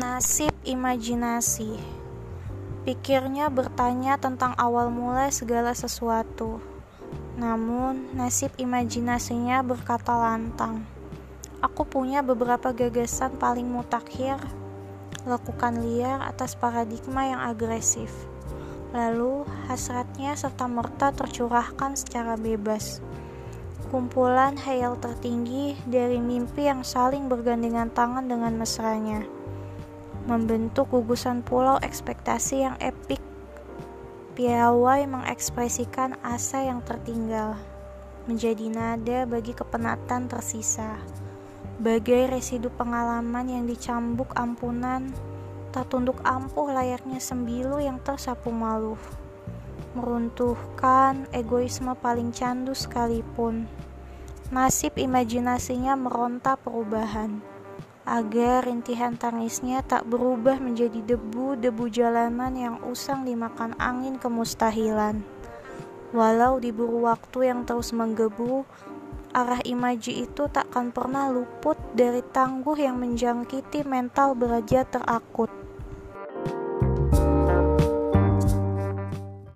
Nasib imajinasi. Pikirnya bertanya tentang awal mula segala sesuatu. Namun, nasib imajinasinya berkata lantang. Aku punya beberapa gagasan paling mutakhir, lakukan liar atas paradigma yang agresif. Lalu, hasratnya serta merta tercurahkan secara bebas. Kumpulan hayal tertinggi dari mimpi yang saling bergandengan tangan dengan mesranya membentuk gugusan pulau ekspektasi yang epik. Piawai mengekspresikan asa yang tertinggal, menjadi nada bagi kepenatan tersisa. Bagai residu pengalaman yang dicambuk ampunan, tak tunduk ampuh layaknya sembilu yang tersapu malu. Meruntuhkan egoisme paling candu sekalipun. Nasib imajinasinya meronta perubahan agar rintihan tangisnya tak berubah menjadi debu-debu jalanan yang usang dimakan angin kemustahilan. Walau diburu waktu yang terus menggebu, arah imaji itu takkan pernah luput dari tangguh yang menjangkiti mental beraja terakut.